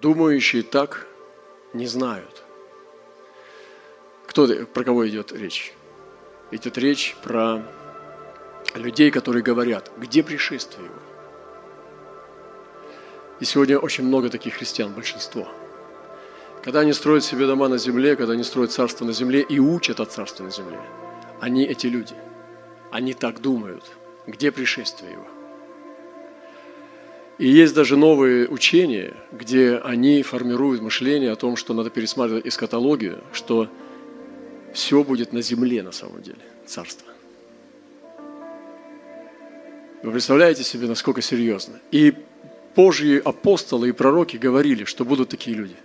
думающие так не знают. Кто, про кого идет речь? Идет речь про людей, которые говорят, где пришествие его? И сегодня очень много таких христиан, большинство. Когда они строят себе дома на земле, когда они строят царство на земле и учат о царстве на земле, они эти люди. Они так думают. Где пришествие его? И есть даже новые учения, где они формируют мышление о том, что надо пересматривать эскатологию, что все будет на земле на самом деле, царство. Вы представляете себе, насколько серьезно? И Божьи апостолы и пророки говорили, что будут такие люди.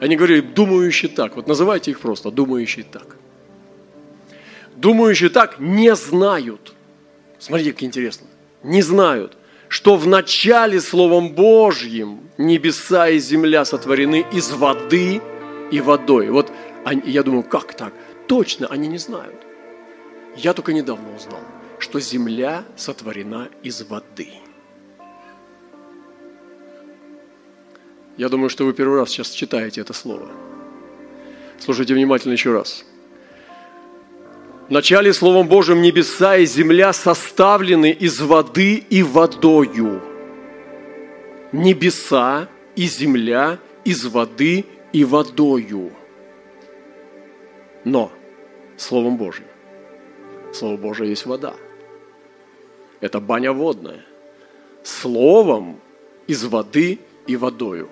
Они говорили, думающие так. Вот называйте их просто, думающие так. Думающие так не знают. Смотрите, как интересно. Не знают, что в начале Словом Божьим небеса и земля сотворены из воды и водой. Вот они, я думаю, как так? Точно, они не знают. Я только недавно узнал, что земля сотворена из воды – Я думаю, что вы первый раз сейчас читаете это слово. Слушайте внимательно еще раз. Начале Словом Божьим небеса и земля составлены из воды и водою. Небеса и земля из воды и водою. Но Словом Божьим. Слово Божие есть вода. Это баня водная. Словом из воды и водою.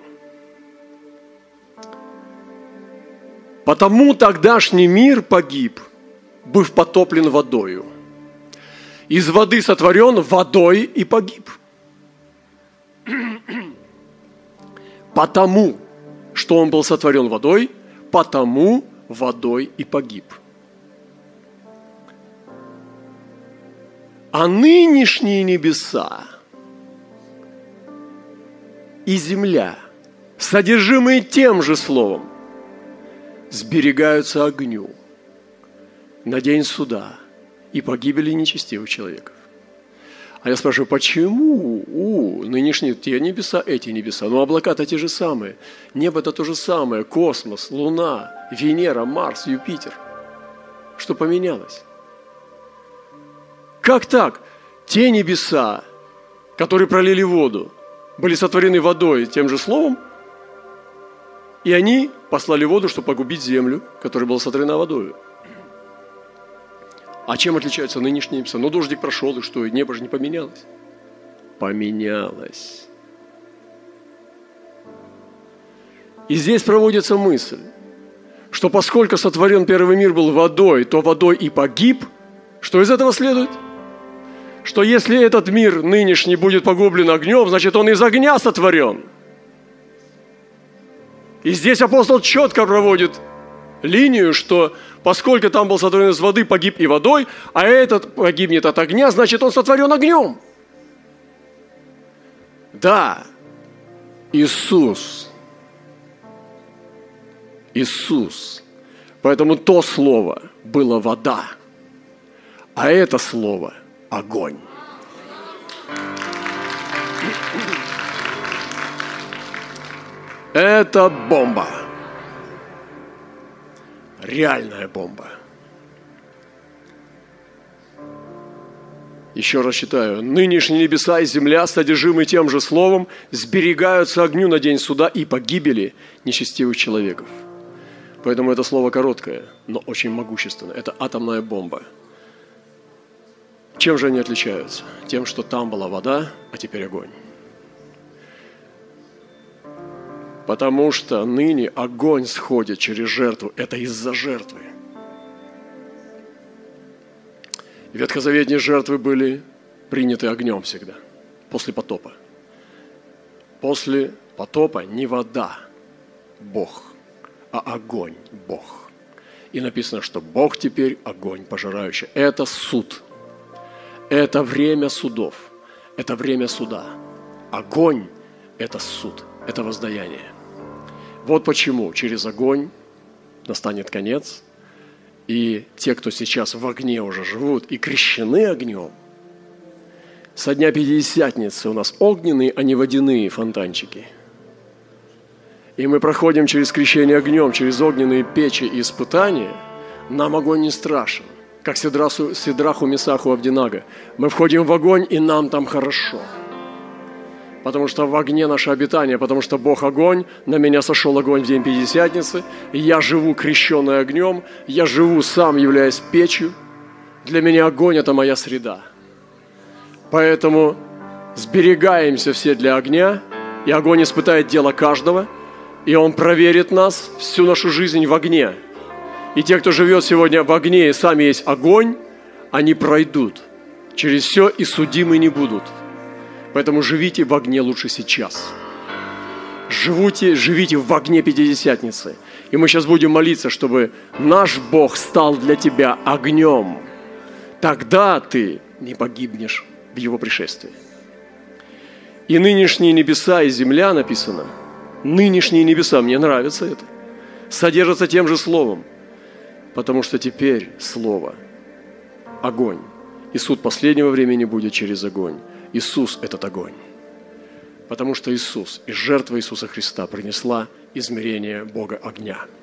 Потому тогдашний мир погиб, быв потоплен водою. Из воды сотворен водой и погиб. Потому, что он был сотворен водой, потому водой и погиб. А нынешние небеса и земля, содержимые тем же словом, сберегаются огню на день суда и погибели нечестивых человеков. А я спрашиваю, почему у нынешние те небеса, эти небеса? Ну, облака-то те же самые. Небо это то же самое. Космос, Луна, Венера, Марс, Юпитер. Что поменялось? Как так? Те небеса, которые пролили воду, были сотворены водой тем же словом, и они послали воду, чтобы погубить землю, которая была сотворена водой. А чем отличаются нынешние небеса? Ну, дождик прошел, и что, и небо же не поменялось? Поменялось. И здесь проводится мысль, что поскольку сотворен первый мир был водой, то водой и погиб. Что из этого следует? Что если этот мир нынешний будет погублен огнем, значит он из огня сотворен – и здесь апостол четко проводит линию, что поскольку там был сотворен из воды, погиб и водой, а этот погибнет от огня, значит он сотворен огнем. Да, Иисус. Иисус. Поэтому то слово было вода, а это слово огонь. Это бомба. Реальная бомба. Еще раз читаю. Нынешние небеса и земля, содержимые тем же словом, сберегаются огню на день суда и погибели нечестивых человеков. Поэтому это слово короткое, но очень могущественное. Это атомная бомба. Чем же они отличаются? Тем, что там была вода, а теперь огонь. Потому что ныне огонь сходит через жертву. Это из-за жертвы. Ветхозаветные жертвы были приняты огнем всегда, после потопа. После потопа не вода Бог, а огонь Бог. И написано, что Бог теперь огонь пожирающий. Это суд. Это время судов. Это время суда. Огонь – это суд, это воздаяние. Вот почему через огонь настанет конец, и те, кто сейчас в огне уже живут и крещены огнем, со дня Пятидесятницы у нас огненные, а не водяные фонтанчики. и мы проходим через крещение огнем, через огненные печи и испытания, нам огонь не страшен. Как Сидраху, Месаху Авдинага. Мы входим в огонь, и нам там хорошо. Потому что в огне наше обитание, потому что Бог огонь, на меня сошел огонь в день Пятидесятницы, я живу крещенный огнем, я живу сам, являясь печью. Для меня огонь – это моя среда. Поэтому сберегаемся все для огня, и огонь испытает дело каждого – и Он проверит нас всю нашу жизнь в огне. И те, кто живет сегодня в огне и сами есть огонь, они пройдут через все и судимы не будут. Поэтому живите в огне лучше сейчас. Живите, живите в огне Пятидесятницы. И мы сейчас будем молиться, чтобы наш Бог стал для тебя огнем. Тогда ты не погибнешь в Его пришествии. И нынешние небеса и земля написано – нынешние небеса, мне нравится это, содержатся тем же словом, потому что теперь слово – огонь. И суд последнего времени будет через огонь. Иисус – этот огонь. Потому что Иисус и жертва Иисуса Христа принесла измерение Бога огня –